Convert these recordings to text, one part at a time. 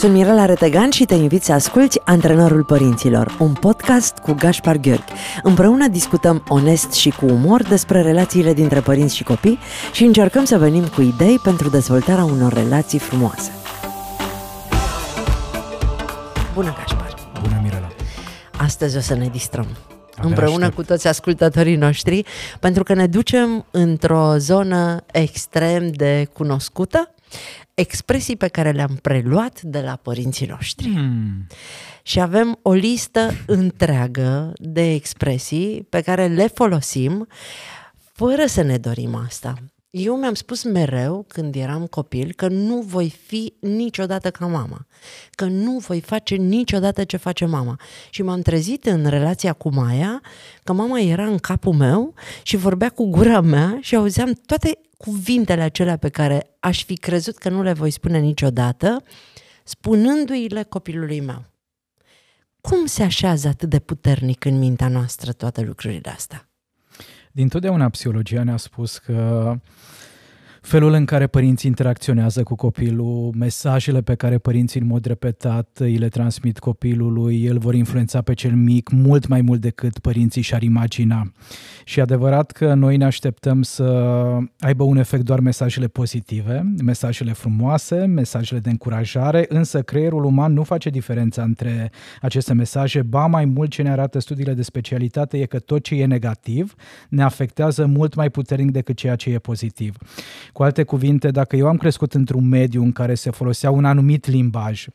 Sunt Mirela Retegan și te invit să asculti Antrenorul Părinților, un podcast cu Gaspar Gheorghi. Împreună discutăm onest și cu umor despre relațiile dintre părinți și copii și încercăm să venim cu idei pentru dezvoltarea unor relații frumoase. Bună, Gaspar! Bună, Mirela! Astăzi o să ne distrăm. Abia împreună aștept. cu toți ascultătorii noștri, pentru că ne ducem într-o zonă extrem de cunoscută, expresii pe care le-am preluat de la părinții noștri. Hmm. Și avem o listă întreagă de expresii pe care le folosim fără să ne dorim asta. Eu mi-am spus mereu când eram copil că nu voi fi niciodată ca mama, că nu voi face niciodată ce face mama. Și m-am trezit în relația cu Maia că mama era în capul meu și vorbea cu gura mea și auzeam toate cuvintele acelea pe care aș fi crezut că nu le voi spune niciodată, spunându-i-le copilului meu. Cum se așează atât de puternic în mintea noastră toate lucrurile astea? Din totdeauna psihologia ne-a spus că felul în care părinții interacționează cu copilul, mesajele pe care părinții în mod repetat îi le transmit copilului, îl vor influența pe cel mic mult mai mult decât părinții și-ar imagina. Și e adevărat că noi ne așteptăm să aibă un efect doar mesajele pozitive, mesajele frumoase, mesajele de încurajare, însă creierul uman nu face diferența între aceste mesaje, ba mai mult ce ne arată studiile de specialitate e că tot ce e negativ ne afectează mult mai puternic decât ceea ce e pozitiv. Cu alte cuvinte, dacă eu am crescut într-un mediu în care se folosea un anumit limbaj,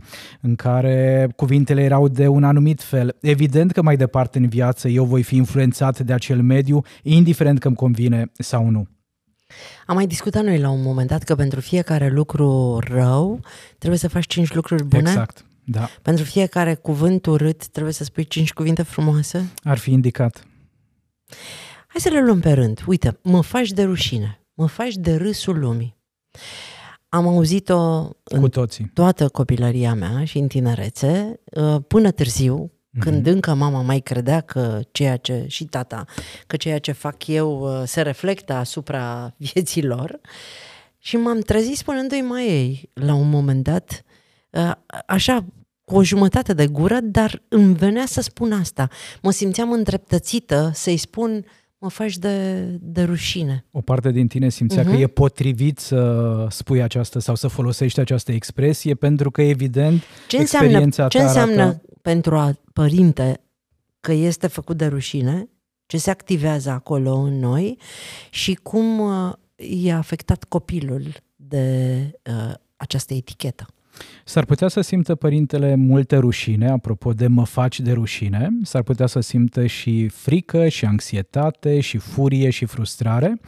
în care cuvintele erau de un anumit fel, evident că mai departe în viață eu voi fi influențat de acel mediu, indiferent că îmi convine sau nu. Am mai discutat noi la un moment dat că pentru fiecare lucru rău trebuie să faci cinci lucruri bune. Exact. Da, Pentru fiecare cuvânt urât trebuie să spui cinci cuvinte frumoase. ar fi indicat. Hai să le luăm pe rând. Uite, mă faci de rușine, mă faci de râsul lumii. Am auzit-o în Cu toții. toată copilăria mea și în tinerețe, uh, până târziu, când încă mama mai credea că ceea ce, și tata, că ceea ce fac eu uh, se reflectă asupra vieții lor și m-am trezit spunându-i mai ei, la un moment dat, uh, așa, cu o jumătate de gură, dar îmi venea să spun asta. Mă simțeam îndreptățită să-i spun, mă faci de, de rușine. O parte din tine simțea Mhm. că e potrivit să spui această sau să folosești această expresie pentru că, evident, Ce înseamnă, experiența ce ta înseamnă arată... pentru a părinte că este făcut de rușine, ce se activează acolo în noi și cum uh, i-a afectat copilul de uh, această etichetă. S-ar putea să simtă părintele multe rușine, apropo de mă faci de rușine, s-ar putea să simtă și frică, și anxietate, și furie, și frustrare.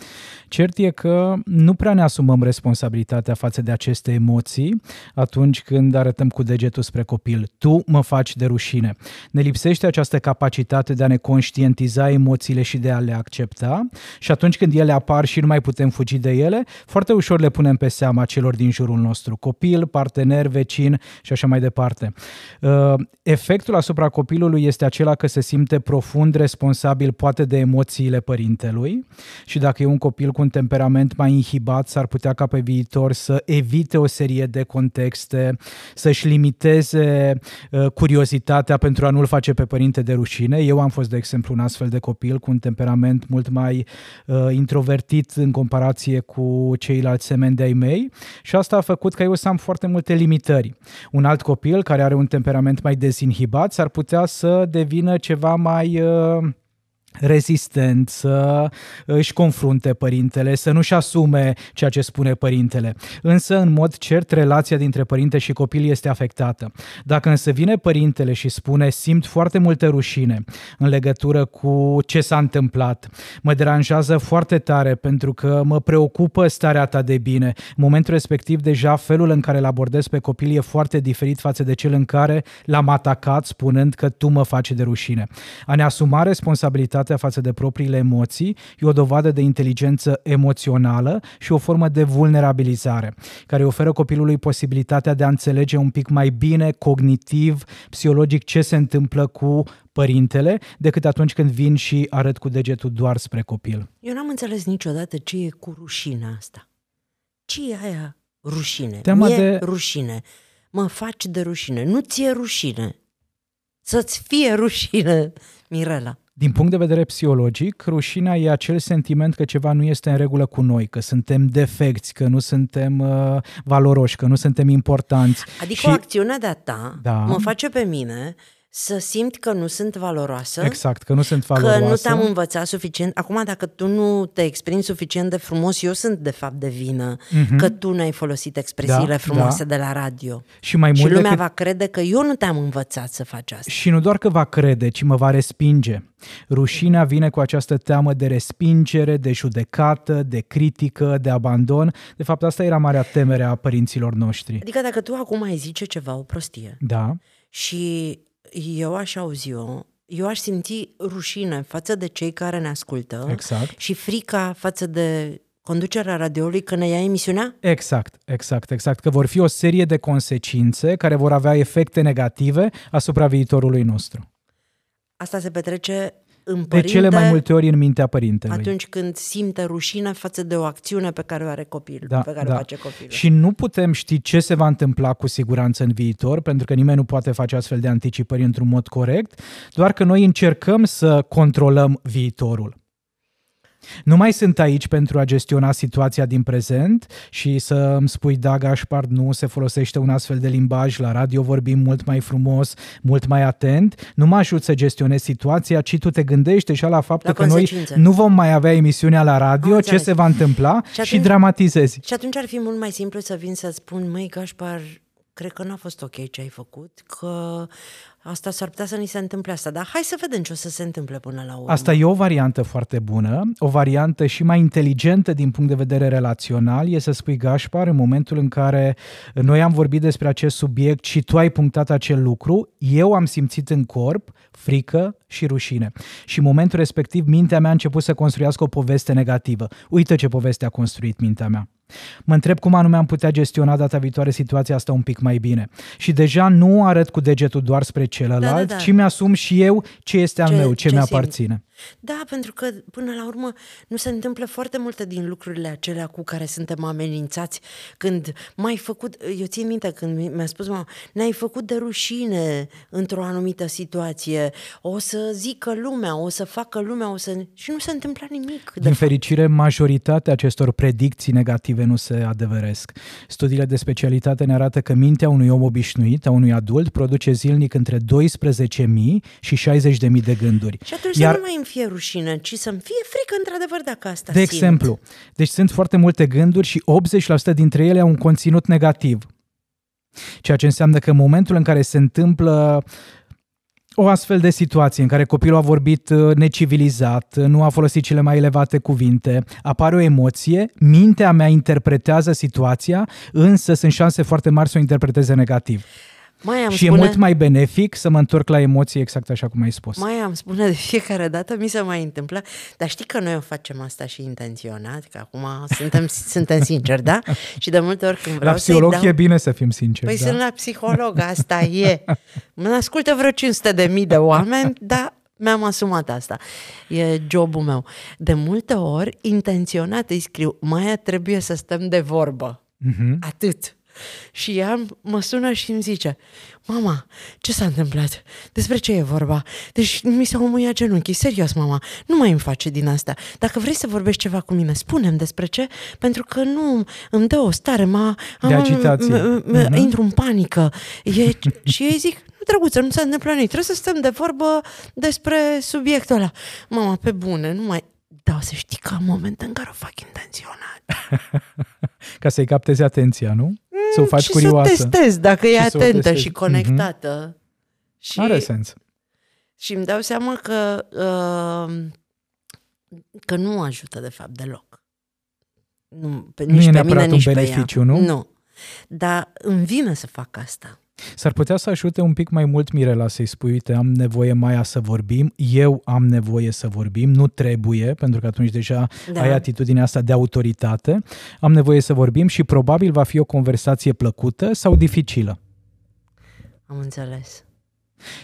Cert e că nu prea ne asumăm responsabilitatea față de aceste emoții atunci când arătăm cu degetul spre copil. Tu mă faci de rușine. Ne lipsește această capacitate de a ne conștientiza emoțiile și de a le accepta și atunci când ele apar și nu mai putem fugi de ele, foarte ușor le punem pe seama celor din jurul nostru, copil, partener, vecin și așa mai departe. Uh, Efectul asupra copilului este acela că se simte profund responsabil poate de emoțiile părintelui și dacă e un copil cu un temperament mai inhibat, s-ar putea ca pe viitor să evite o serie de contexte, să-și limiteze uh, curiozitatea pentru a nu-l face pe părinte de rușine. Eu am fost, de exemplu, un astfel de copil cu un temperament mult mai uh, introvertit în comparație cu ceilalți semeni de-ai mei și asta a făcut ca eu să am foarte multe limitări. Un alt copil care are un temperament mai dezinhibat s-ar putea să devină ceva mai... Uh, rezistent, să își confrunte părintele, să nu-și asume ceea ce spune părintele. Însă, în mod cert, relația dintre părinte și copil este afectată. Dacă însă vine părintele și spune simt foarte multe rușine în legătură cu ce s-a întâmplat, mă deranjează foarte tare pentru că mă preocupă starea ta de bine. În momentul respectiv, deja felul în care îl abordez pe copil e foarte diferit față de cel în care l-am atacat spunând că tu mă faci de rușine. A ne asuma responsabilitatea față de propriile emoții e o dovadă de inteligență emoțională și o formă de vulnerabilizare, care oferă copilului posibilitatea de a înțelege un pic mai bine, cognitiv, psihologic, ce se întâmplă cu părintele decât atunci când vin și arăt cu degetul doar spre copil. Eu n-am înțeles niciodată ce e cu rușinea asta. Ce e aia rușine? Teama Mie de- rușine. Mă faci de rușine. Nu ți-e rușine. Să-ți fie rușine, Mirela. Din punct de vedere psihologic, rușinea e acel sentiment că ceva nu este în regulă cu noi, că suntem defecți, că nu suntem uh, valoroși, că nu suntem importanți. Adică și o acțiune de-a ta Da. mă face pe mine să simt că nu sunt valoroasă, Exact, că nu sunt că valoroasă. nu te-am învățat suficient. Acum, dacă tu nu te exprimi suficient de frumos, eu sunt de fapt de vină că tu n-ai folosit expresiile Mhm. Da, frumoase da. de la radio. și mai Și mult lumea decât... va crede că eu nu te-am învățat să faci asta. Și nu doar că va crede, ci mă va respinge. Rușinea vine cu această teamă de respingere, de judecată, de critică, de abandon. De fapt, asta era marea temere a părinților noștri. Adică dacă tu acum ai zice ceva, o prostie, Da, și eu aș auzi eu, eu aș simți rușine față de cei care ne ascultă exact. și frica față de conducerea radioului când ne ia emisiunea? Exact, exact, exact. Că vor fi o serie de consecințe care vor avea efecte negative asupra viitorului nostru. Asta se petrece în De părinte cele mai multe ori în mintea părintelui. atunci când simte rușine față de o acțiune pe care o are copilul, Da, pe care da. o face copilul. Și nu putem ști ce se va întâmpla cu siguranță în viitor, pentru că nimeni nu poate face astfel de anticipări într-un mod corect, doar că noi încercăm să controlăm viitorul. Nu mai sunt aici pentru a gestiona situația din prezent și să îmi spui, da, Gașpar, nu se folosește un astfel de limbaj, la radio vorbim mult mai frumos, mult mai atent. Nu mă ajut să gestionez situația, ci tu te gândești deja la faptul La că noi consecințe. nu vom mai avea emisiunea la radio, Am ce înțeles. se va întâmpla Și și, atunci- dramatizezi. Și atunci ar fi mult mai simplu să vin să spun, măi, Gașpar, cred că n-a fost ok ce ai făcut, că asta s-ar putea să ni se întâmple asta, dar hai să vedem ce o să se întâmple până la urmă. Asta e o variantă foarte bună, o variantă și mai inteligentă din punct de vedere relațional, e să spui Gașpar, în momentul în care noi am vorbit despre acest subiect și tu ai punctat acel lucru, eu am simțit în corp frică și rușine. Și în momentul respectiv mintea mea a început să construiască o poveste negativă. Uite ce poveste a construit mintea mea. Mă întreb cum anume am putea gestiona data viitoare situația asta un pic mai bine. Și deja nu arăt cu degetul doar spre celălalt, Da, da, da. ci mi-asum și eu ce este al Ce- meu, ce, ce mi-aparține. Da, pentru că până la urmă nu se întâmplă foarte multe din lucrurile acelea cu care suntem amenințați când mai făcut, eu țin minte când mi- mi-a spus mama, ne-ai făcut de rușine într-o anumită situație, o să zică lumea, o să facă lumea, o să... și nu se întâmplă nimic. De Din fapt. fericire, majoritatea acestor predicții negative nu se adeveresc. Studiile de specialitate ne arată că mintea unui om obișnuit, a unui adult, produce zilnic între 12.000 și 60.000 de gânduri. Și atunci Iar- să nu mai îmi fie rușine, ci să-mi fie frică într-adevăr dacă asta De simt. exemplu, deci sunt foarte multe gânduri și 80% dintre ele au un conținut negativ. Ceea ce înseamnă că în momentul în care se întâmplă o astfel de situație în care copilul a vorbit uh, necivilizat, uh, nu a folosit cele mai elevate cuvinte, apare o emoție, mintea mea interpretează situația, însă sunt șanse foarte mari să o interpreteze negativ. Mai am și spune... e mult mai benefic să mă întorc la emoții exact așa cum ai spus. Mai am spune de fiecare dată, mi se mai întâmplă, dar știi că noi o facem asta și intenționat, că acum suntem, suntem sinceri, da? Și de multe ori când vreau la să-i psiholog dau... e bine să fim sinceri. Păi da? sunt la psiholog, asta e. Mă ascultă vreo 500 de mii de oameni, dar mi-am asumat asta. E jobul meu. De multe ori, intenționat îi scriu, Maia, trebuie să stăm de vorbă. Mhm. Atât. Și ea mă sună și îmi zice, mama, ce s-a întâmplat? Despre ce e vorba? Deci mi s-au umuiat genunchii, serios, mama, nu mai îmi face din asta. Dacă vrei să vorbești ceva cu mine, spunem despre ce, pentru că nu îmi dă o stare, mă, De agitație. m- m- Mhm. intru în panică. E, și ei zic, nu drăguță, nu se întâmplă nimic, trebuie să stăm de vorbă despre subiectul ăla. Mama, pe bune, nu mai... Da, să știi că în moment în care o fac intenționat. Ca să-i captezi atenția, nu? Să o faci și curioasă. să testez dacă e Și să o atentă testezi. și conectată. Și, Are sens. și îmi dau seama că, uh, că nu ajută de fapt deloc. Nu, pe, Nu nici e pe neapărat mine, un nici pe beneficiu, ea. nu? Nu. Dar îmi vine să fac asta. S-ar putea să ajute un pic mai mult Mirela să-i spui, uite, am nevoie mai să vorbim, eu am nevoie să vorbim, nu trebuie, pentru că atunci deja Da. ai atitudinea asta de autoritate, am nevoie să vorbim și probabil va fi o conversație plăcută sau dificilă. Am înțeles.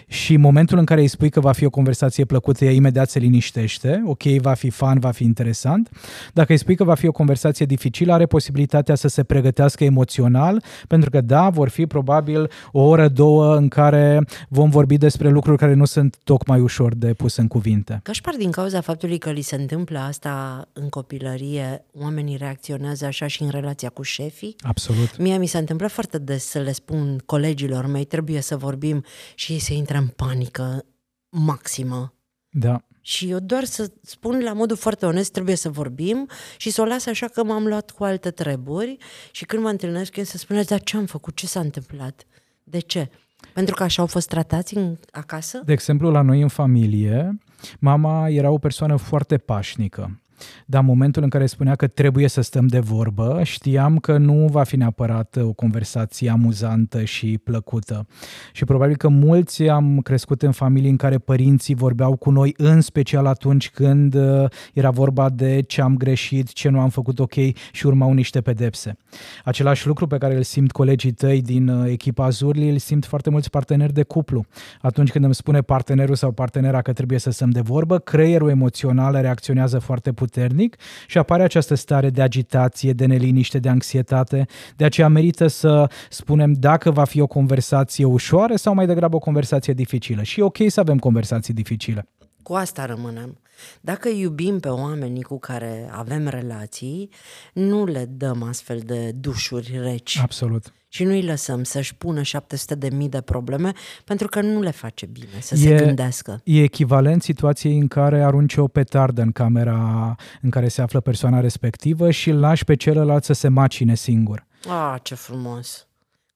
Și momentul în care îi spui că va fi o conversație plăcută, ea imediat se liniștește, ok, va fi fan, va fi interesant. Dacă îi spui că va fi o conversație dificilă, are posibilitatea să se pregătească emoțional, pentru că da, vor fi probabil o oră, două în care vom vorbi despre lucruri care nu sunt tocmai ușor de pus în cuvinte. Cașpar, din cauza faptului că li se întâmplă asta în copilărie, oamenii reacționează așa și în relația cu șefii? Absolut. Mie mi s-a întâmplat foarte des să le spun colegilor mei, trebuie să vorbim și ei se intră în panică maximă. Da. Și eu doar să spun la modul foarte onest, trebuie să vorbim și să o las așa că m-am luat cu alte treburi și când mă întâlnesc eu să spuneți, dar ce am făcut, ce s-a întâmplat, de ce? Pentru că așa au fost tratați în, acasă? De exemplu, la noi în familie, mama era o persoană foarte pașnică. Dar în momentul în care spunea că trebuie să stăm de vorbă, știam că nu va fi neapărat o conversație amuzantă și plăcută. Și probabil că mulți am crescut în familii în care părinții vorbeau cu noi, în special atunci când uh, era vorba de ce am greșit, ce nu am făcut ok și urmau niște pedepse. Același lucru pe care îl simt colegii tăi din uh, echipa Zurli, îl simt foarte mulți parteneri de cuplu. Atunci când îmi spune partenerul sau partenera că trebuie să stăm de vorbă, creierul emoțional reacționează foarte puternic puternic și apare această stare de agitație, de neliniște, de anxietate. De aceea merită să spunem dacă va fi o conversație ușoară sau mai degrabă o conversație dificilă. Și e ok să avem conversații dificile. Cu asta rămânem. Dacă iubim pe oamenii cu care avem relații, nu le dăm astfel de dușuri reci. Absolut și nu îi lăsăm să-și pună 700 de mii de probleme pentru că nu le face bine să e, se gândească. E echivalent situației în care arunci o petardă în camera în care se află persoana respectivă și îl lași pe celălalt să se macine singur. Ah, ce frumos!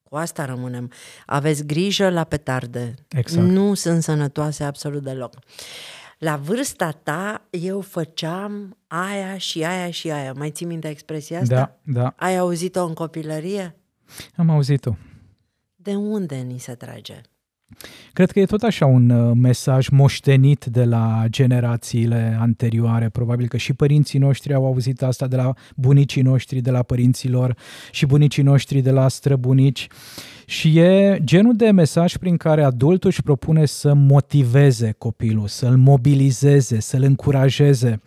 Cu asta rămânem. Aveți grijă la petarde. Exact. Nu sunt sănătoase absolut deloc. La vârsta ta, eu făceam aia și aia și aia. Mai ții minte expresia asta? Da, da. Ai auzit-o în copilărie? Am auzit-o. De unde ni se trage? Cred că e tot așa un uh, mesaj moștenit de la generațiile anterioare. Probabil că și părinții noștri au auzit asta de la bunicii noștri, de la părinților și bunicii noștri de la străbunici. Și e genul de mesaj prin care adultul își propune să motiveze copilul, să-l mobilizeze, să-l încurajeze.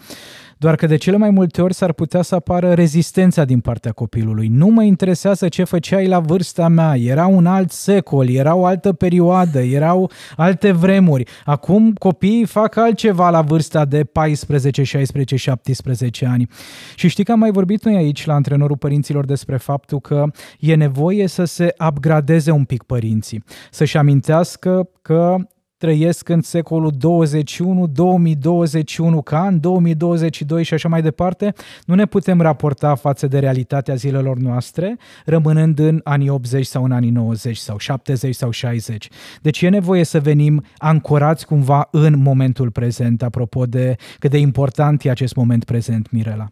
Doar că de cele mai multe ori s-ar putea să apară rezistența din partea copilului. Nu mă interesează ce făceai la vârsta mea, era un alt secol, era o altă perioadă, erau alte vremuri. Acum copiii fac altceva la vârsta de 14, 16, 17 ani. Și știi că am mai vorbit noi aici la antrenorul părinților despre faptul că e nevoie să se upgradeze un pic părinții, să-și amintească că trăiesc în secolul 21, 2021, ca în 2022 și așa mai departe, nu ne putem raporta față de realitatea zilelor noastre, rămânând în anii 80 sau în anii 90 sau 70 sau 60. Deci e nevoie să venim ancorați cumva în momentul prezent, apropo de cât de important e acest moment prezent, Mirela.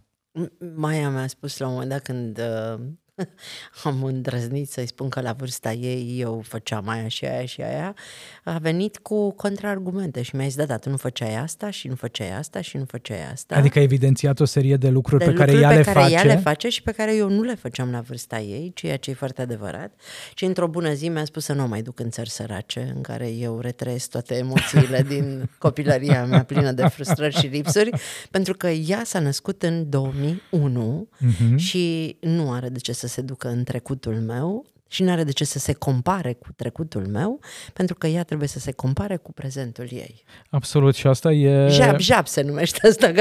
Maia mi-a spus la un moment dat când uh, am îndrăznit să-i spun că la vârsta ei eu făceam aia și aia și aia, a venit cu contraargumente și mi-a zis, da, da, tu nu făceai asta și nu făceai asta și nu făceai asta. Adică a evidențiat o serie de lucruri de pe care ea pe le care face. ea le face și pe care eu nu le făceam la vârsta ei, ceea ce e foarte adevărat. Și într-o bună zi mi-a spus să nu mai duc în țări sărace, în care eu retrăiesc toate emoțiile din copilăria mea plină de frustrări și lipsuri, pentru că ea s-a născut în 2001 uh-huh. Mhm. și nu are de ce să se ducă în trecutul meu și nu are de ce să se compare cu trecutul meu, pentru că ea trebuie să se compare cu prezentul ei. Absolut, și asta e... Jab, jab se numește asta.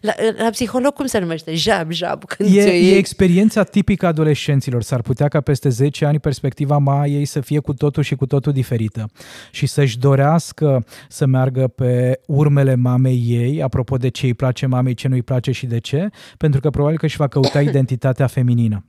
La, la psiholog cum se numește? Jab, jab. Când e, e experiența tipică a adolescenților. S-ar putea ca peste 10 ani perspectiva maiei să fie cu totul și cu totul diferită și să-și dorească să meargă pe urmele mamei ei, apropo de ce îi place mamei, ce nu îi place și de ce, pentru că probabil că își va căuta identitatea feminină.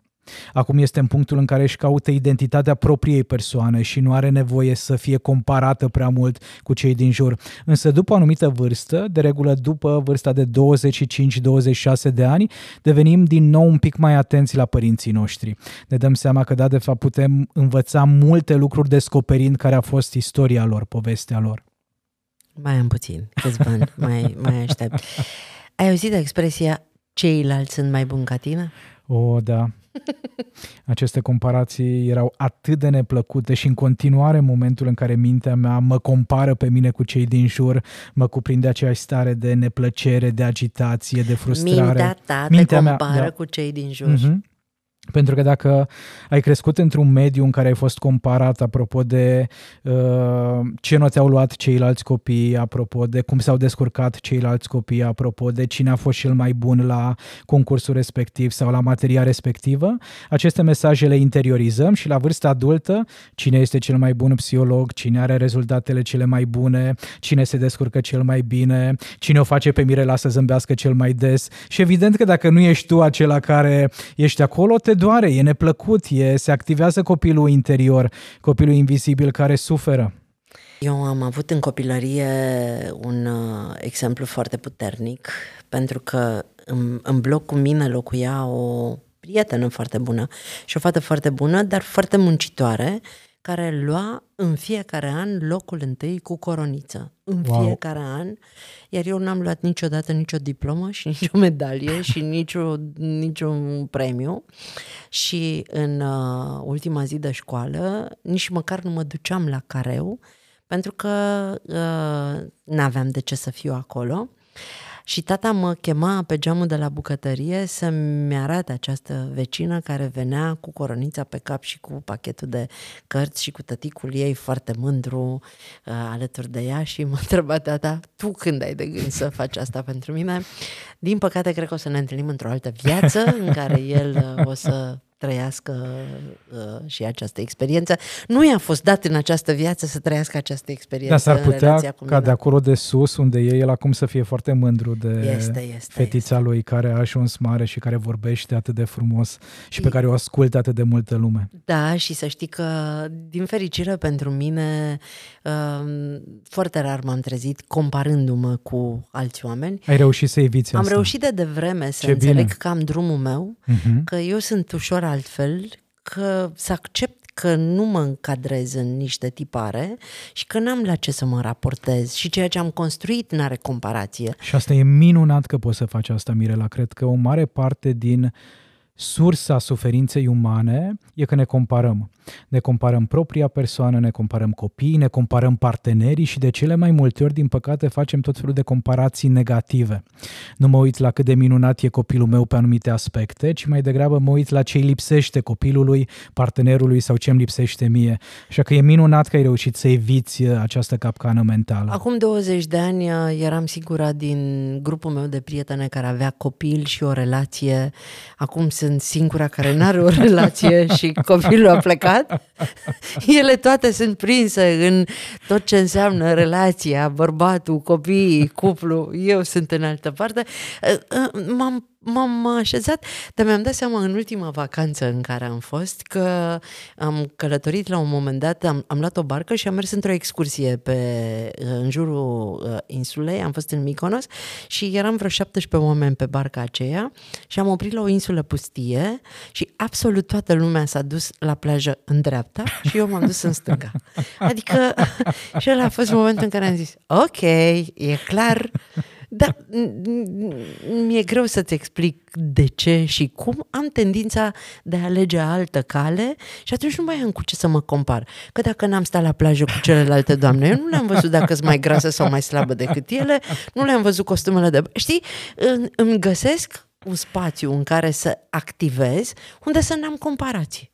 Acum este în punctul în care își caută identitatea propriei persoane și nu are nevoie să fie comparată prea mult cu cei din jur. Însă după o anumită vârstă, de regulă după vârsta de 25-26 de ani, devenim din nou un pic mai atenți la părinții noștri. Ne dăm seama că, da, de fapt putem învăța multe lucruri descoperind care a fost istoria lor, povestea lor. Mai am puțin, câțiva ani, mai, mai aștept. Ai auzit expresia ceilalți sunt mai buni ca tine? O, da. Aceste comparații erau atât de neplăcute și în continuare în momentul în care mintea mea mă compară pe mine cu cei din jur, mă cuprinde aceeași stare de neplăcere, de agitație, de frustrare. Mintea ta mintea te compară mea, da. cu cei din jur. Mm-hmm. Pentru că dacă ai crescut într-un mediu în care ai fost comparat apropo de uh, ce noți au luat ceilalți copii, apropo de cum s-au descurcat ceilalți copii, apropo de cine a fost cel mai bun la concursul respectiv sau la materia respectivă, aceste mesaje le interiorizăm și la vârsta adultă, cine este cel mai bun psiholog, cine are rezultatele cele mai bune, cine se descurcă cel mai bine, cine o face pe Mirela să zâmbească cel mai des. Și evident că dacă nu ești tu acela care ești acolo, te doare, e neplăcut, e, se activează copilul interior, copilul invizibil care suferă. Eu am avut în copilărie un uh, exemplu foarte puternic, pentru că în, în bloc cu mine locuia o prietenă foarte bună și o fată foarte bună, dar foarte muncitoare, care lua în fiecare an locul întâi cu coroniță. În wow. fiecare an. Iar eu n-am luat niciodată nicio diplomă și nicio medalie și nicio, niciun premiu. Și în uh, ultima zi de școală nici măcar nu mă duceam la careu pentru că uh, n-aveam de ce să fiu acolo. Și tata mă chema pe geamul de la bucătărie să-mi arate această vecină care venea cu coronița pe cap și cu pachetul de cărți și cu tăticul ei foarte mândru uh, alături de ea și mă întreba tata, tu când ai de gând să faci asta pentru mine? Din păcate, cred că o să ne întâlnim într-o altă viață în care el uh, o să trăiască uh, și această experiență. Nu i-a fost dat în această viață să trăiască această experiență. Dar s-ar putea cu ca de acolo de sus, unde e el acum să fie foarte mândru de este, este, fetița este. lui care a ajuns mare și care vorbește atât de frumos și pe care o ascultă atât de multă lume. Da, și să știi că, din fericire pentru mine, uh, foarte rar m-am trezit comparându-mă cu alți oameni. Ai reușit să eviți Am asta. reușit de devreme să Ce înțeleg bine. că am drumul meu, uh-huh. că eu sunt ușor altfel, că să accept că nu mă încadrez în niște tipare și că n-am la ce să mă raportez și ceea ce am construit n-are comparație. Și asta e minunat că poți să faci asta, Mirela. Cred că o mare parte din uh, sursa suferinței umane e că ne comparăm. Ne comparăm propria persoană, ne comparăm copiii, ne comparăm partenerii și de cele mai multe ori, din păcate, facem tot felul de comparații negative. Nu mă uit la cât de minunat e copilul meu pe anumite aspecte, ci mai degrabă mă uit la ce îi lipsește copilului, partenerului sau ce îmi lipsește mie. Așa că e minunat că ai reușit să eviți uh, această capcană mentală. Acum 20 de ani uh, eram sigura din grupul meu de prietene care avea copil și o relație. Acum sunt sunt singura care nu are o relație și copilul a plecat. Ele toate sunt prinse în tot ce înseamnă relația, bărbatul, copiii, cuplu. Eu sunt în altă parte. M-am m-am așezat, dar mi-am dat seama în ultima vacanță în care am fost că am călătorit la un moment dat, am, am luat o barcă și am mers într-o excursie pe, în jurul uh, insulei, am fost în Mykonos și eram vreo 17 oameni pe barca aceea și am oprit la o insulă pustie și absolut toată lumea s-a dus la plajă în dreapta și eu m-am dus în stânga. Adică și ăla a fost momentul în care am zis, ok, e clar, dar mi-e greu să-ți explic de ce și cum. Am tendința de a alege altă cale și atunci nu mai am cu ce să mă compar. Că dacă n-am stat la plajă cu celelalte doamne, eu nu le-am văzut dacă sunt mai grasă sau mai slabă decât ele, nu le-am văzut costumele de... Știi, îmi găsesc un spațiu în care să activez, unde să n-am comparații.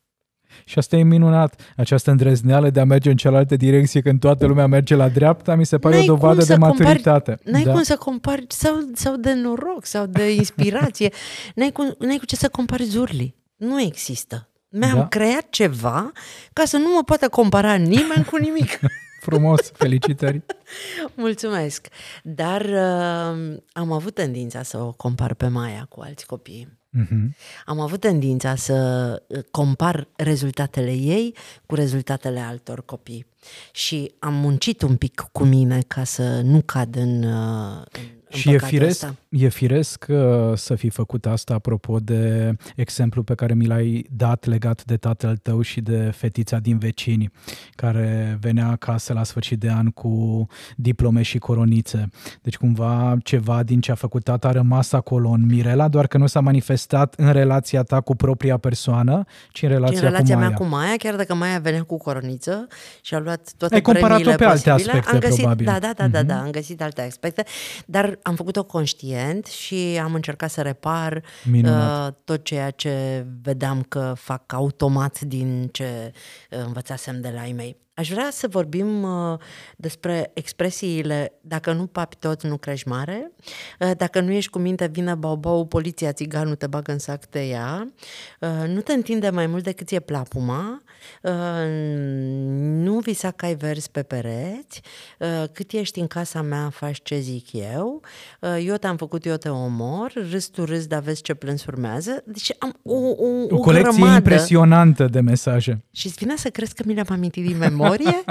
Și asta e minunat. Această îndrăzneală de a merge în cealaltă direcție când toată lumea merge la dreapta, mi se pare n-ai o dovadă de maturitate. Compari, n-ai da. cum să compari, sau, sau de noroc, sau de inspirație. n-ai, cum, n-ai cu ce să compari zurli. Nu există. Mi-am da. creat ceva ca să nu mă poată compara nimeni cu nimic. Frumos, felicitări! Mulțumesc! Dar uh, am avut tendința să o compar pe Maia cu alți copii. Uh-huh. Am avut tendința să uh, compar rezultatele ei cu rezultatele altor copii și am muncit un pic cu mine ca să nu cad în, uh, în și e firesc, ăsta. e firesc uh, să fi făcut asta apropo de exemplu pe care mi l-ai dat legat de tatăl tău și de fetița din vecini care venea acasă la sfârșit de an cu diplome și coronițe. Deci cumva ceva din ce a făcut tata a rămas acolo în Mirela, doar că nu s-a manifestat în relația ta cu propria persoană, ci în relația, ci în relația cu Maia. mea cu Maia, chiar dacă Maia venea cu coroniță și a luat toate Ai comparat-o pe alte aspecte, am găsit, probabil. Da, da, da, uh-huh. da, da, am găsit alte aspecte, dar am făcut-o conștient și am încercat să repar uh, tot ceea ce vedeam că fac automat din ce uh, învățasem de la ei mei. Aș vrea să vorbim uh, despre expresiile dacă nu papi tot, nu crești mare, uh, dacă nu ești cu minte, vine bau, poliția, țiganul te bagă în sac, te ia, uh, nu te întinde mai mult decât e plapuma, uh, nu visa cai verzi pe pereți, uh, cât ești în casa mea, faci ce zic eu, uh, eu te-am făcut, eu te omor, râs tu râs, dar vezi ce plâns urmează. Deci am o, o, o, o colecție grămadă. impresionantă de mesaje. Și îți vine să crezi că mi le-am amintit din memorie memorie,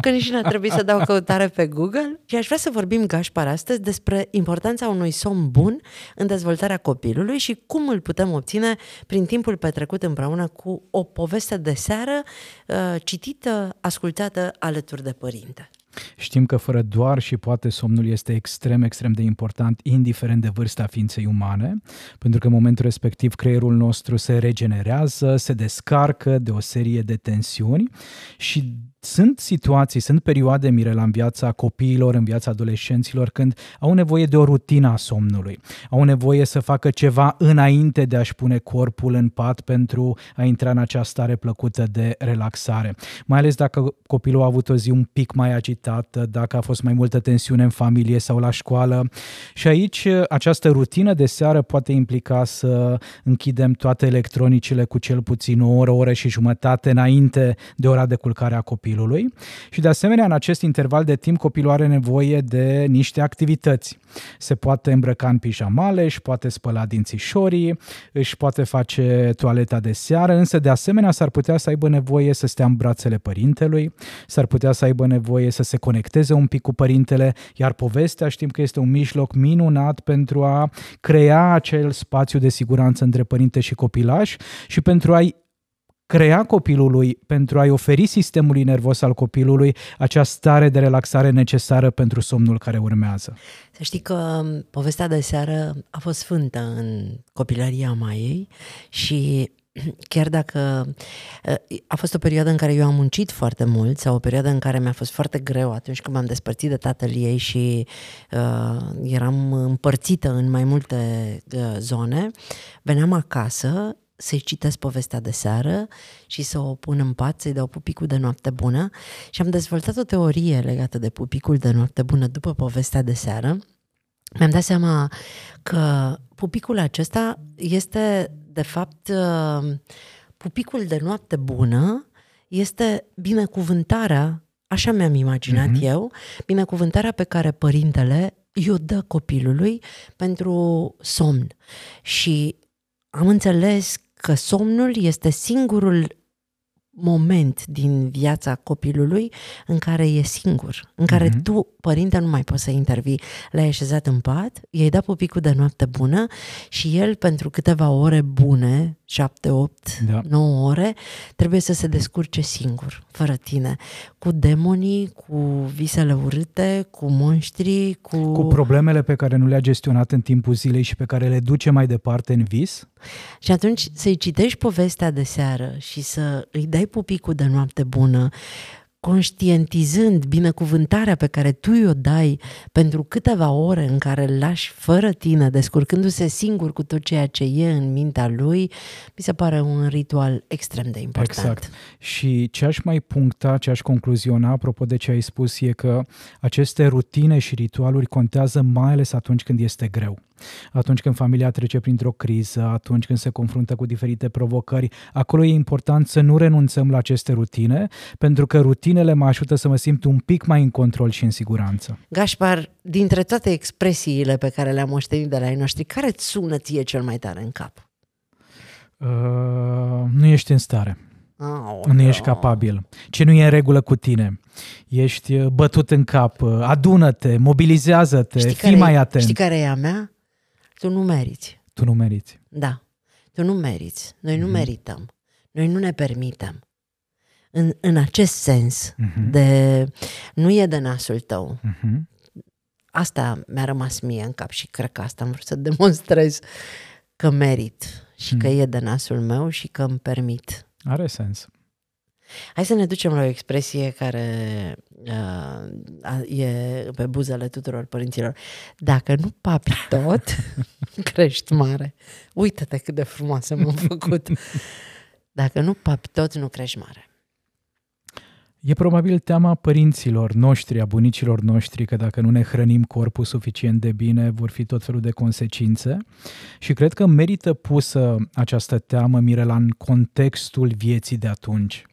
că nici n-a trebuit să dau căutare pe Google. Și aș vrea să vorbim, Gașpar, astăzi despre importanța unui somn bun în dezvoltarea copilului și cum îl putem obține prin timpul petrecut împreună cu o poveste de seară uh, citită, ascultată alături de părinte. Știm că fără doar și poate somnul este extrem, extrem de important, indiferent de vârsta ființei umane, pentru că în momentul respectiv creierul nostru se regenerează, se descarcă de o serie de tensiuni și sunt situații, sunt perioade, Mirela, în viața copiilor, în viața adolescenților, când au nevoie de o rutină a somnului. Au nevoie să facă ceva înainte de a-și pune corpul în pat pentru a intra în acea stare plăcută de relaxare. Mai ales dacă copilul a avut o zi un pic mai agitată, dacă a fost mai multă tensiune în familie sau la școală. Și aici această rutină de seară poate implica să închidem toate electronicile cu cel puțin o oră, o oră și jumătate înainte de ora de culcare a copilului copilului și de asemenea în acest interval de timp copilul are nevoie de niște activități. Se poate îmbrăca în pijamale, își poate spăla dințișorii, își poate face toaleta de seară, însă de asemenea s-ar putea să aibă nevoie să stea în brațele părintelui, s-ar putea să aibă nevoie să se conecteze un pic cu părintele, iar povestea știm că este un mijloc minunat pentru a crea acel spațiu de siguranță între părinte și copilaș și pentru a-i crea copilului, pentru a-i oferi sistemului nervos al copilului acea stare de relaxare necesară pentru somnul care urmează. Să știi că povestea de seară a fost sfântă în copilăria Maiei și chiar dacă uh, a fost o perioadă în care eu am muncit foarte mult sau o perioadă în care mi-a fost foarte greu atunci când m-am despărțit de tatăl ei și uh, eram împărțită în mai multe uh, zone, veneam acasă să-i citesc povestea de seară și să o pun în pat, să-i dau pupicul de noapte bună și am dezvoltat o teorie legată de pupicul de noapte bună după povestea de seară. Mi-am dat seama că pupicul acesta este, de fapt, uh, pupicul de noapte bună este binecuvântarea, așa mi-am imaginat mm-hmm. eu, binecuvântarea pe care părintele i-o dă copilului pentru somn. Și am înțeles că somnul este singurul moment din viața copilului în care e singur, în care mm-hmm. tu, părinte, nu mai poți să intervii. L-ai așezat în pat, i-ai dat pupicul de noapte bună și el, pentru câteva ore bune, 7, 8, da. 9 ore, trebuie să se descurce singur, fără tine, cu demonii, cu visele urâte, cu monștri, cu... Cu problemele pe care nu le-a gestionat în timpul zilei și pe care le duce mai departe în vis. Și atunci să-i citești povestea de seară și să îi dai pupicul de noapte bună, conștientizând binecuvântarea pe care tu i-o dai pentru câteva ore în care îl lași fără tine, descurcându-se singur cu tot ceea ce e în mintea lui, mi se pare un ritual extrem de important. Exact. Și ce aș mai puncta, ce aș concluziona, apropo de ce ai spus, e că aceste rutine și ritualuri contează mai ales atunci când este greu atunci când familia trece printr-o criză, atunci când se confruntă cu diferite provocări, acolo e important să nu renunțăm la aceste rutine, pentru că rutinele mă ajută să mă simt un pic mai în control și în siguranță. Gașpar, dintre toate expresiile pe care le-am moștenit de la ei noștri, care îți sună ție cel mai tare în cap? Uh, nu ești în stare. Aoleu. Nu ești capabil. Ce nu e în regulă cu tine. Ești uh, bătut în cap. uh, Adună-te, mobilizează-te, Știi fii care, mai atent. Știi care e a mea? Tu nu meriți. Tu nu meriți. Da. Tu nu meriți. Noi Mhm. nu merităm. Noi nu ne permitem. În, în acest sens, Mhm. de nu e de nasul tău. Mhm. Asta mi-a rămas mie în cap și cred că asta am vrut să demonstrez că merit și că Mhm. e de nasul meu și că îmi permit. Are sens. Hai să ne ducem la o expresie care uh, a- e pe buzele tuturor părinților. Dacă nu papi tot, crești mare. Uită-te cât de frumoasă m-am făcut. Dacă nu papi tot, nu crești mare. E probabil teama părinților noștri, a bunicilor noștri, că dacă nu ne hrănim corpul suficient de bine, vor fi tot felul de consecințe. Și cred că merită pusă această teamă, Mirela, în contextul vieții de atunci.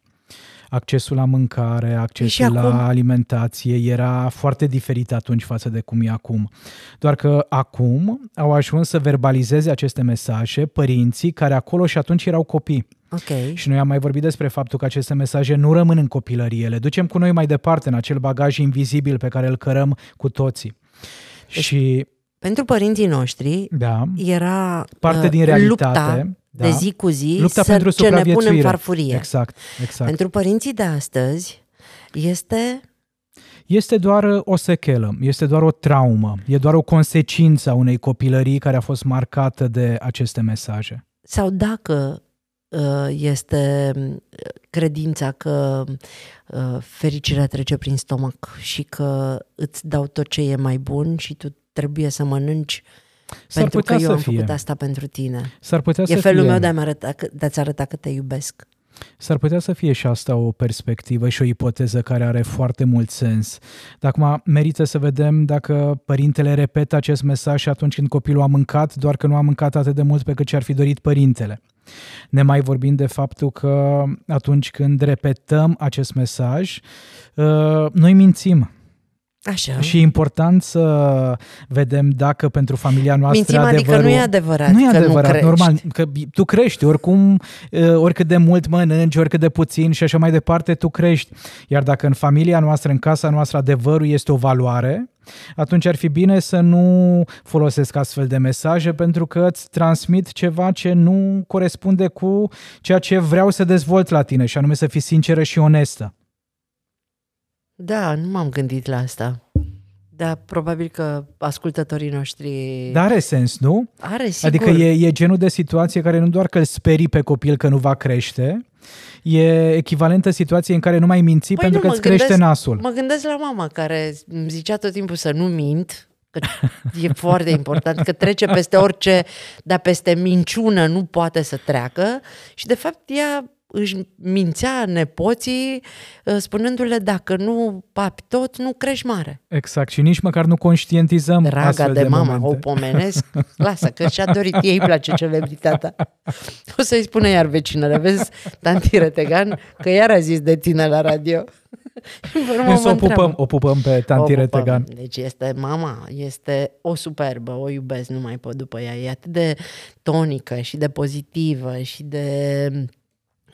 Accesul la mâncare, accesul acum. la alimentație era foarte diferit atunci față de cum e acum. Doar că acum au ajuns să verbalizeze aceste mesaje părinții care acolo și atunci erau copii. Ok. Și noi am mai vorbit despre faptul că aceste mesaje nu rămân în copilărie, le ducem cu noi mai departe în acel bagaj invizibil pe care îl cărăm cu toții. Deci, și, Pentru părinții noștri da, era parte uh, din realitate. lupta da, de zi cu zi lupta să pentru ce ne punem în supraviețuire. farfurie. Exact, exact. Pentru părinții de astăzi este Este doar uh, o sechelă, este doar o traumă, e doar o consecință a unei copilării care a fost marcată de aceste mesaje. sau dacă uh, este uh, credința că uh, fericirea trece prin stomac și că îți dau tot ce e mai bun și tu trebuie să mănânci S-ar pentru că putea eu să am fie. făcut asta pentru tine. S-ar putea E să felul fie. meu de, a arăta, că- de a-ți arăta că te iubesc. S-ar putea să fie și asta o perspectivă și o ipoteză care are foarte mult sens. Dar acum merită să vedem dacă părintele repetă acest mesaj și atunci când copilul a mâncat, doar că nu a mâncat atât de mult pe cât ce-ar fi dorit părintele. Ne mai vorbim de faptul că atunci când repetăm acest mesaj, uh, noi mințim. Așa. Și e important să vedem dacă pentru familia noastră Mințim, adică adevărul... nu e adevărat Nu e că adevărat, nu crești. normal, că tu crești, oricum, uh, oricât de mult mănânci, oricât de puțin și așa mai departe, tu crești. Iar dacă în familia noastră, în casa noastră, adevărul este o valoare, atunci ar fi bine să nu folosesc astfel de mesaje pentru că îți transmit ceva ce nu corespunde cu ceea ce vreau să dezvolt la tine și anume să fii sinceră și onestă. Da, nu m-am gândit la asta. Dar probabil că ascultătorii noștri... Dar are sens, nu? Are, sigur. Adică e, e genul de situație care nu doar că îl sperii pe copil că nu va crește, e echivalentă situației în care nu mai minți Păi pentru nu, că mă îți crește gândesc- nasul. Mă gândesc la mama care îmi zicea tot timpul să nu mint, că e foarte important, că trece peste orice, dar peste minciună nu poate să treacă și de fapt ea își mințea nepoții uh, spunându-le dacă nu papi tot, nu crești mare. Exact, și nici măcar nu conștientizăm Draga astfel de, de mama, momente. o pomenesc, lasă că și-a dorit, ei îi place celebritatea. O să-i spune iar vecinele, vezi, tanti Retegan, că iar a zis de tine la radio. Pe urmă Însă mă o pupăm, întreabă. o pupăm pe O tanti pupăm. Retegan. Deci este mama, este o superbă, o iubesc, nu mai pot după ea. E atât de tonică și de pozitivă și de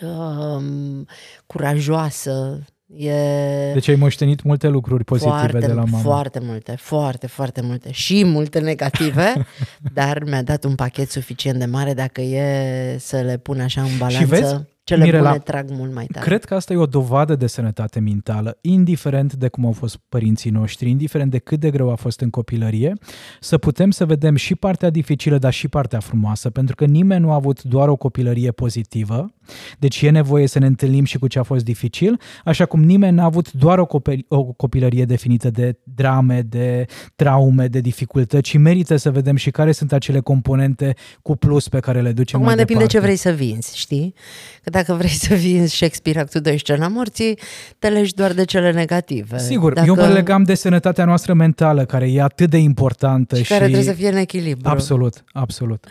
um, curajoasă. E Deci ai moștenit multe lucruri pozitive foarte, de la mama. Foarte multe, foarte, foarte multe. Și multe negative, dar mi-a dat un pachet suficient de mare dacă e să le pun așa în balanță. vezi, cele Mirela, bune trag mult mai tare. Cred că asta e o dovadă de sănătate mentală, indiferent de cum au fost părinții noștri, indiferent de cât de greu a fost în copilărie, să putem să vedem și partea dificilă, dar și partea frumoasă, pentru că nimeni nu a avut doar o copilărie pozitivă, deci e nevoie să ne întâlnim și cu ce a fost dificil, așa cum nimeni n-a avut doar o, copil- o copilărie definită de drame, de traume, de dificultăți, ci merită să vedem și care sunt acele componente cu plus pe care le ducem Acum mai depinde departe. ce vrei să vinzi, știi? Că dacă vrei să vinzi Shakespeare actul 2 scena morții, te legi doar de cele negative. Sigur, dacă... eu mă legam de sănătatea noastră mentală, care e atât de importantă și și... care trebuie să fie în echilibru. Absolut, absolut.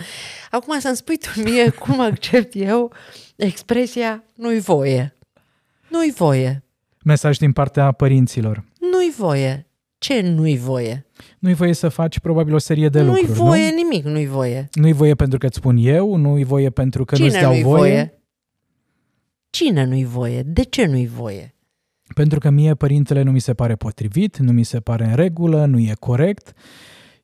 Acum să-mi spui tu mie cum accept eu expresia nu-i voie. Nu-i voie. Mesaj din partea părinților. Nu-i voie. Ce nu-i voie? Nu-i voie să faci probabil o serie de nu-i lucruri, voie nu? nimic, nu-i voie. Nu-i voie pentru că îți spun eu, nu-i voie pentru că Cine nu-ți dau nu-i voie. voie? cine nu-i voie? De ce nu-i voie? Pentru că mie părintele nu mi se pare potrivit, nu mi se pare în regulă, nu e corect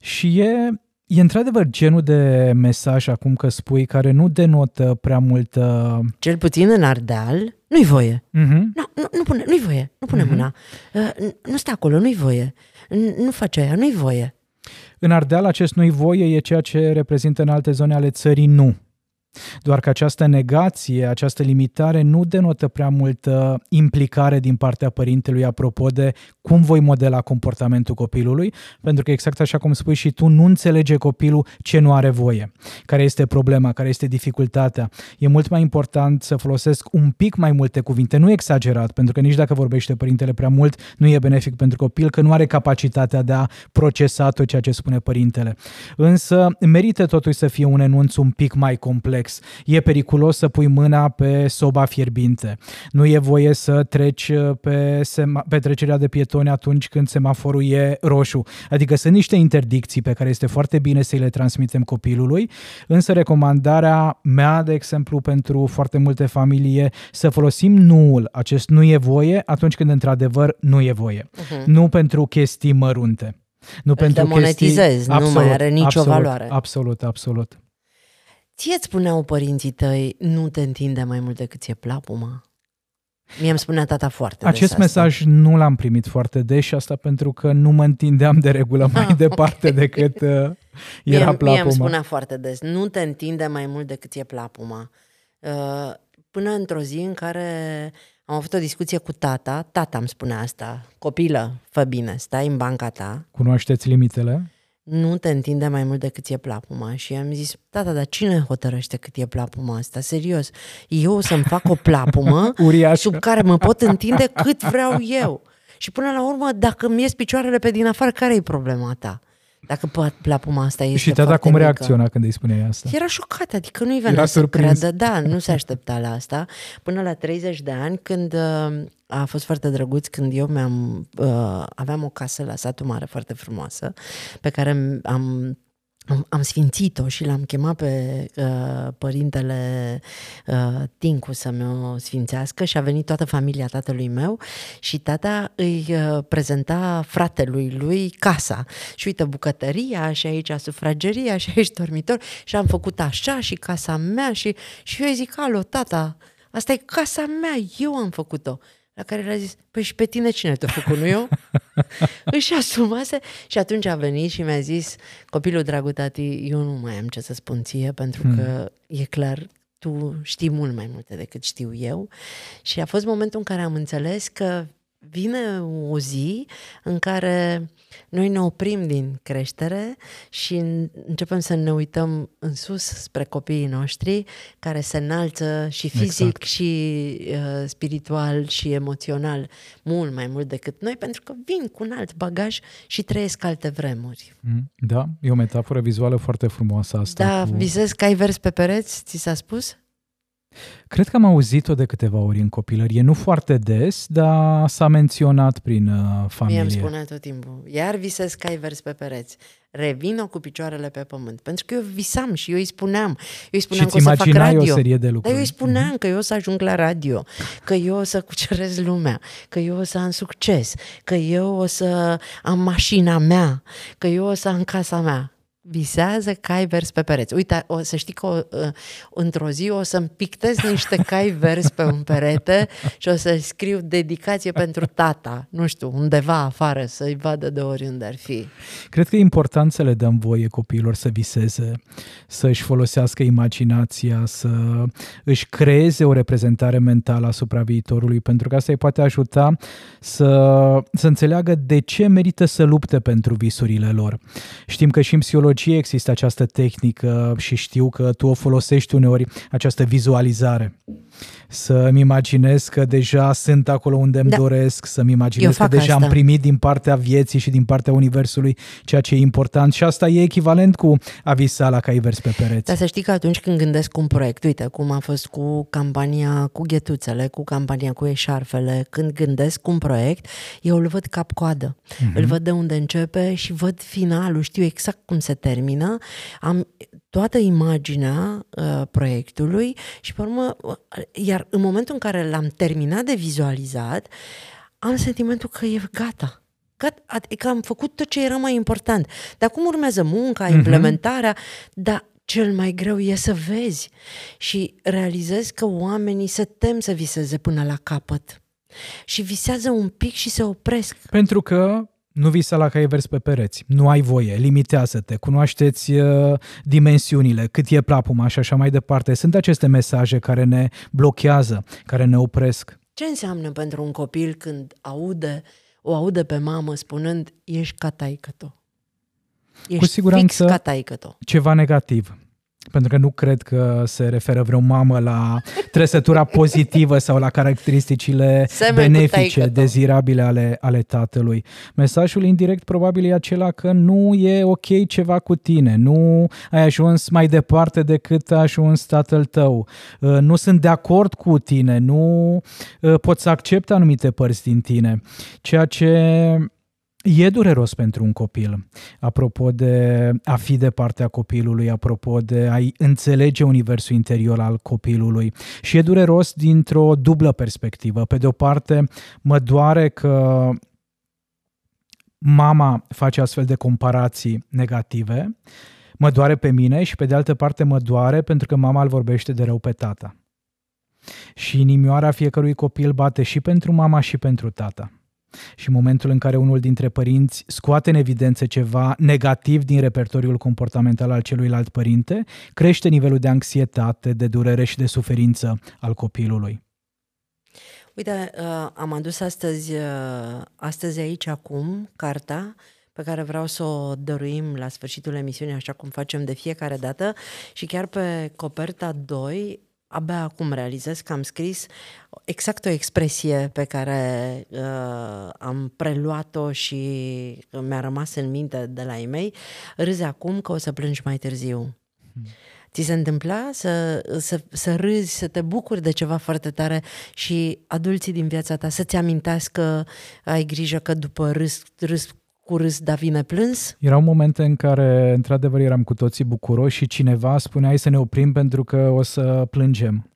și e, e într-adevăr genul de mesaj acum că spui care nu denotă prea multă... Cel puțin în Ardeal, nu-i voie. Uh-huh. Nu, nu, nu pune, nu-i voie, nu pune uh-huh. mâna. Uh, nu stă acolo, nu-i voie. Nu face aia, nu-i voie. În Ardeal acest nu-i voie e ceea ce reprezintă în alte zone ale țării nu. Doar că această negație, această limitare nu denotă prea multă implicare din partea părintelui apropo de cum voi modela comportamentul copilului, pentru că exact așa cum spui și tu, nu înțelege copilul ce nu are voie, care este problema, care este dificultatea. E mult mai important să folosesc un pic mai multe cuvinte, nu exagerat, pentru că nici dacă vorbește părintele prea mult, nu e benefic pentru copil, că nu are capacitatea de a procesa tot ceea ce spune părintele. Însă merită totuși să fie un enunț un pic mai complex complex. E periculos să pui mâna pe soba fierbinte. Nu e voie să treci uh, pe, sema- pe trecerea de pietoni atunci când semaforul e roșu. Adică sunt niște interdicții pe care este foarte bine să le transmitem copilului, însă recomandarea mea, de exemplu, pentru foarte multe familii e să folosim nuul, acest nu e voie, atunci când într-adevăr nu e voie. Uh-huh. Nu pentru chestii mărunte. Nu Îl pentru demonetizezi, chestii... nu absolut, mai are nicio absolut, valoare. Absolut, absolut. Ție îți spuneau părinții tăi, nu te întinde mai mult decât ți-e plapuma? Mie îmi spunea tata foarte Acest des mesaj asta. nu l-am primit foarte des și asta pentru că nu mă întindeam de regulă mai Ah, departe ok. decât uh, era mie, Mie plapuma. îmi spunea foarte des, nu te întinde mai mult decât ți-e plapuma. Uh, Până într-o zi în care am avut o discuție cu tata, tata îmi spunea asta, copilă, fă bine, stai în banca ta, Cunoașteți limitele? Nu te întinde mai mult decât e plapuma. Și am zis, tata, dar cine hotărăște cât e plapuma asta? Serios, eu o să-mi fac o plapumă Uriașă. sub care mă pot întinde cât vreau eu. Și până la urmă, dacă îmi ies picioarele pe din afară, care e problema ta? Dacă pla- plapuma asta este și tata foarte cum mică. reacționa când îi spuneai asta? Era șocat, adică nu-i venea Era să surprins. creadă. Da, nu se aștepta la asta. Până la 30 de ani, când uh, a fost foarte drăguț, când eu mi-am... Uh, aveam o casă la satul mare foarte frumoasă, pe care am am, am sfințit-o și l-am chemat pe uh, părintele uh, Tincu să mi-o sfințească și a venit toată familia tatălui meu și tata îi uh, prezenta fratelui lui casa. Și uite bucătăria și aici sufrageria și aici dormitor și am făcut așa și casa mea și, și eu îi zic, alo, tata, asta e casa mea, eu am făcut-o. La care el a zis, păi și pe tine cine te-a făcut, nu eu? Își asumase și atunci a venit și mi-a zis, copilul dragul tati, eu nu mai am ce să spun ție, pentru că e clar, tu știi mult mai multe decât știu eu. Și a fost momentul în care am înțeles că vine o zi în care noi ne oprim din creștere și începem să ne uităm în sus spre copiii noștri care se înalță și fizic Exact. și uh, spiritual și emoțional mult mai mult decât noi pentru că vin cu un alt bagaj și trăiesc alte vremuri. Mm, Da, e o metaforă vizuală foarte frumoasă asta. Da, cu... visezi că ai vers pe pereți? Ți s-a spus? Cred că am auzit-o de câteva ori în copilărie, nu foarte des, dar s-a menționat prin uh, Mie familie. îmi spunea tot timpul, iar visez că ai vers pe pereți. Revină cu picioarele pe pământ. Pentru că eu visam și eu îi spuneam. Eu îi spuneam Și că îți o să fac imaginai radio. o serie de Dar lucruri. eu îi spuneam că eu o să ajung la radio, că eu o să cucerez lumea, că eu o să am succes, că eu o să am mașina mea, că eu o să am casa mea. Visează cai vers pe pereți. Uite, o să știi că o, uh, într-o zi o să-mi pictez niște cai vers pe un perete și o să scriu dedicație pentru tata, nu știu, undeva afară, să-i vadă de oriunde ar fi. Cred că e important să le dăm voie copiilor să viseze, să își folosească imaginația, să își creeze o reprezentare mentală asupra viitorului, pentru că asta îi poate ajuta să, să înțeleagă de ce merită să lupte pentru visurile lor. Știm că și în psihologie există această tehnică și știu că tu o folosești uneori, această vizualizare. Să-mi imaginez că deja sunt acolo unde îmi Da. doresc, să-mi Eu imaginez că fac deja asta. am primit din partea vieții și din partea universului ceea ce e important și asta e echivalent cu a visa la cai vers pe pereți. Dar să știi că atunci când gândesc un proiect, uite cum a fost cu campania cu ghetuțele, cu campania cu eșarfele, când gândesc un proiect, eu îl văd cap-coadă. Mhm. Îl văd de unde începe și văd finalul, știu exact cum se termină. Am toată imaginea uh, proiectului și pe urmă, uh, iar în momentul în care l-am terminat de vizualizat, am sentimentul că e gata. gata adică am făcut tot ce era mai important. Dar cum urmează munca, uh-huh. implementarea, dar cel mai greu e să vezi și realizezi că oamenii se tem să viseze până la capăt și visează un pic și se opresc. Pentru că nu visa la caie vers pe pereți, nu ai voie, limitează-te, cunoașteți uh, dimensiunile, cât e plapuma și așa mai departe. Sunt aceste mesaje care ne blochează, care ne opresc. Ce înseamnă pentru un copil când aude, o aude pe mamă spunând ești ca taică Ești Cu siguranță fix ca ceva negativ pentru că nu cred că se referă vreo mamă la trăsătura pozitivă sau la caracteristicile Semen benefice, dezirabile ale, ale tatălui. Mesajul indirect probabil e acela că nu e ok ceva cu tine, nu ai ajuns mai departe decât a ajuns tatăl tău, uh, nu sunt de acord cu tine, nu uh, pot să accept anumite părți din tine, ceea ce E dureros pentru un copil, apropo de a fi de partea copilului, apropo de a-i înțelege universul interior al copilului. Și e dureros dintr-o dublă perspectivă. Pe de o parte, mă doare că mama face astfel de comparații negative, mă doare pe mine și pe de altă parte mă doare pentru că mama îl vorbește de rău pe tata. Și inimioara fiecărui copil bate și pentru mama și pentru tata. Și în momentul în care unul dintre părinți scoate în evidență ceva negativ din repertoriul comportamental al celuilalt părinte, crește nivelul de anxietate, de durere și de suferință al copilului. Uite, uh, am adus astăzi, uh, astăzi aici acum carta pe care vreau să o dăruim la sfârșitul emisiunii, așa cum facem de fiecare dată și chiar pe coperta 2 abia acum realizez că am scris exact o expresie pe care uh, am preluat-o și mi-a rămas în minte de la ei mei, râzi acum că o să plângi mai târziu. Hmm. Ți se întâmpla să, să, să râzi, să te bucuri de ceva foarte tare și adulții din viața ta să-ți amintească, ai grijă că după râs, râs cu râs, dar vine plâns? Erau momente în care, într-adevăr, eram cu toții bucuroși și cineva spunea hai să ne oprim pentru că o să plângem.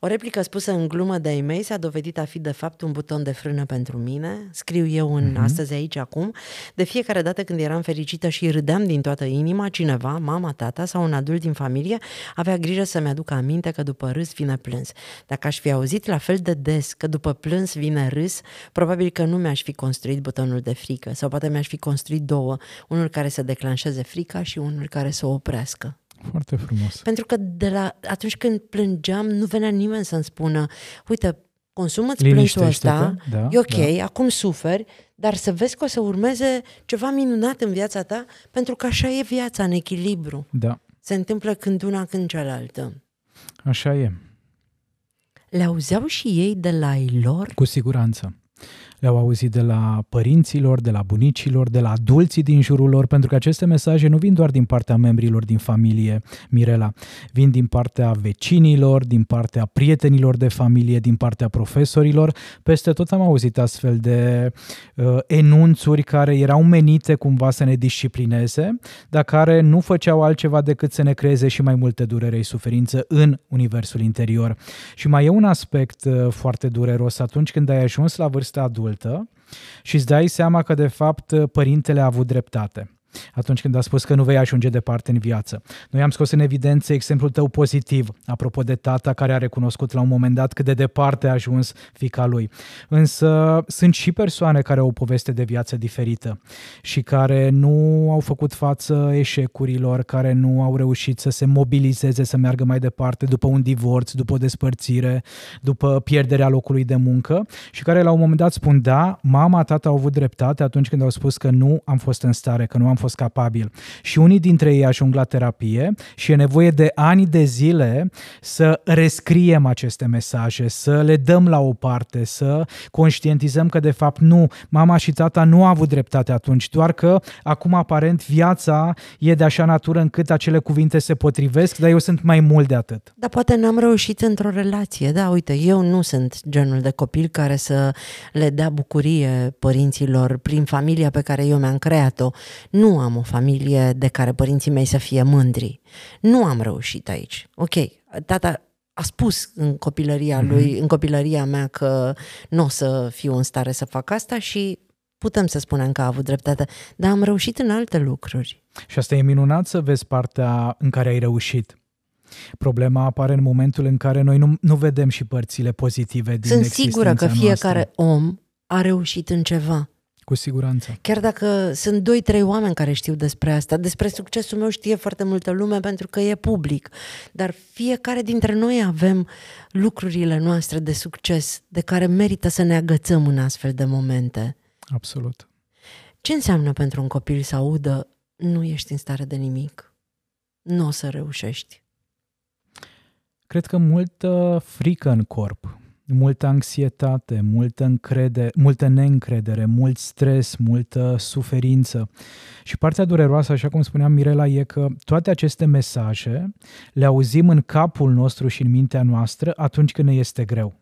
O replică spusă în glumă de ei mei s-a dovedit a fi de fapt un buton de frână pentru mine. Scriu eu în uh-huh. astăzi aici acum. De fiecare dată când eram fericită și râdeam din toată inima, cineva, mama, tata sau un adult din familie avea grijă să-mi aducă aminte că după râs vine plâns. Dacă aș fi auzit la fel de des că după plâns vine râs, probabil că nu mi-aș fi construit butonul de frică sau poate mi-aș fi construit două, unul care să declanșeze frica și unul care să o oprească. Foarte frumos. Pentru că de la, atunci când plângeam, nu venea nimeni să-mi spună, uite, consumă-ți plânsul ăsta, da, e ok, da. acum suferi, dar să vezi că o să urmeze ceva minunat în viața ta, pentru că așa e viața, în echilibru. Da. Se întâmplă când una, când cealaltă. Așa e. Le auzeau și ei de la ei lor? Cu siguranță le-au auzit de la părinților, de la bunicilor, de la adulții din jurul lor, pentru că aceste mesaje nu vin doar din partea membrilor din familie, Mirela, vin din partea vecinilor, din partea prietenilor de familie, din partea profesorilor. Peste tot am auzit astfel de uh, enunțuri care erau menite cumva să ne disciplineze, dar care nu făceau altceva decât să ne creeze și mai multe durere și suferință în universul interior. Și mai e un aspect uh, foarte dureros atunci când ai ajuns la vârsta adultă, adultă și îți dai seama că de fapt părintele a avut dreptate atunci când a spus că nu vei ajunge departe în viață. Noi am scos în evidență exemplul tău pozitiv, apropo de tata care a recunoscut la un moment dat cât de departe a ajuns fica lui. Însă sunt și persoane care au o poveste de viață diferită și care nu au făcut față eșecurilor, care nu au reușit să se mobilizeze, să meargă mai departe după un divorț, după o despărțire, după pierderea locului de muncă și care la un moment dat spun da, mama, tata au avut dreptate atunci când au spus că nu am fost în stare, că nu am fost capabil. Și unii dintre ei ajung la terapie și e nevoie de ani de zile să rescriem aceste mesaje, să le dăm la o parte, să conștientizăm că de fapt nu, mama și tata nu au avut dreptate atunci, doar că acum aparent viața e de așa natură încât acele cuvinte se potrivesc, dar eu sunt mai mult de atât. Dar poate n-am reușit într-o relație, da, uite, eu nu sunt genul de copil care să le dea bucurie părinților prin familia pe care eu mi-am creat-o. Nu nu am o familie de care părinții mei să fie mândri. Nu am reușit aici. Ok, tata a spus în copilăria Mhm. lui, în copilăria mea că nu o să fiu în stare să fac asta și putem să spunem că a avut dreptate, dar am reușit în alte lucruri. Și asta e minunat să vezi partea în care ai reușit. Problema apare în momentul în care noi nu, nu vedem și părțile pozitive din Sunt sigură că existența fiecare noastră. om a reușit în ceva. Cu siguranță. Chiar dacă sunt doi, trei oameni care știu despre asta, despre succesul meu știe foarte multă lume pentru că e public. Dar fiecare dintre noi avem lucrurile noastre de succes de care merită să ne agățăm în astfel de momente. Absolut. Ce înseamnă pentru un copil să audă nu ești în stare de nimic? Nu o să reușești. Cred că multă frică în corp, multă anxietate, multă, încrede, multă neîncredere, mult stres, multă suferință. Și partea dureroasă, așa cum spuneam Mirela, e că toate aceste mesaje le auzim în capul nostru și în mintea noastră atunci când ne este greu.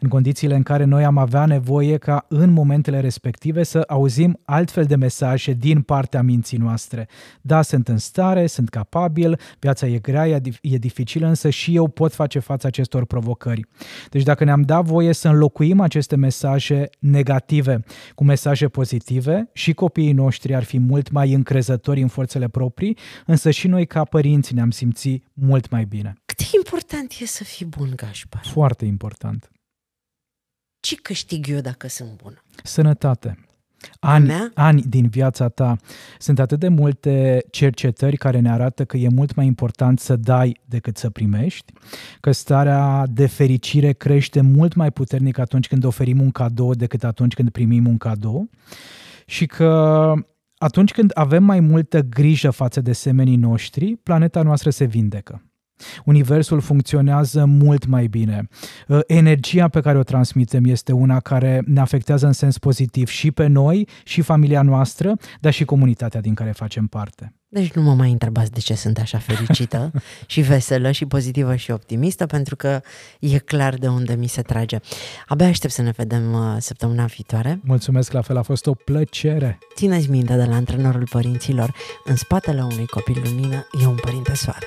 În condițiile în care noi am avea nevoie ca în momentele respective să auzim altfel de mesaje din partea minții noastre. Da, sunt în stare, sunt capabil, viața e grea, e dif- e dificilă, însă și eu pot face față acestor provocări. Deci dacă ne-am dat voie să înlocuim aceste mesaje negative cu mesaje pozitive, și copiii noștri ar fi mult mai încrezători în forțele proprii, însă și noi ca părinți ne-am simțit mult mai bine. Cât de important e să fii bun, Gașpar? Foarte important. Ce câștig eu dacă sunt bun? Sănătate. Ani, mea? ani din viața ta. Sunt atât de multe cercetări care ne arată că e mult mai important să dai decât să primești, că starea de fericire crește mult mai puternic atunci când oferim un cadou decât atunci când primim un cadou și că atunci când avem mai multă grijă față de semenii noștri, planeta noastră se vindecă. Universul funcționează mult mai bine. Uh, Energia pe care o transmitem este una care ne afectează în sens pozitiv și pe noi, și familia noastră, dar și comunitatea din care facem parte. Deci nu mă mai întrebați de ce sunt așa fericită și veselă și pozitivă și optimistă, pentru că e clar de unde mi se trage. Abia aștept să ne vedem uh, săptămâna viitoare. Mulțumesc, la fel a fost o plăcere. Țineți minte de la antrenorul părinților, în spatele unui copil lumină e un părinte soare.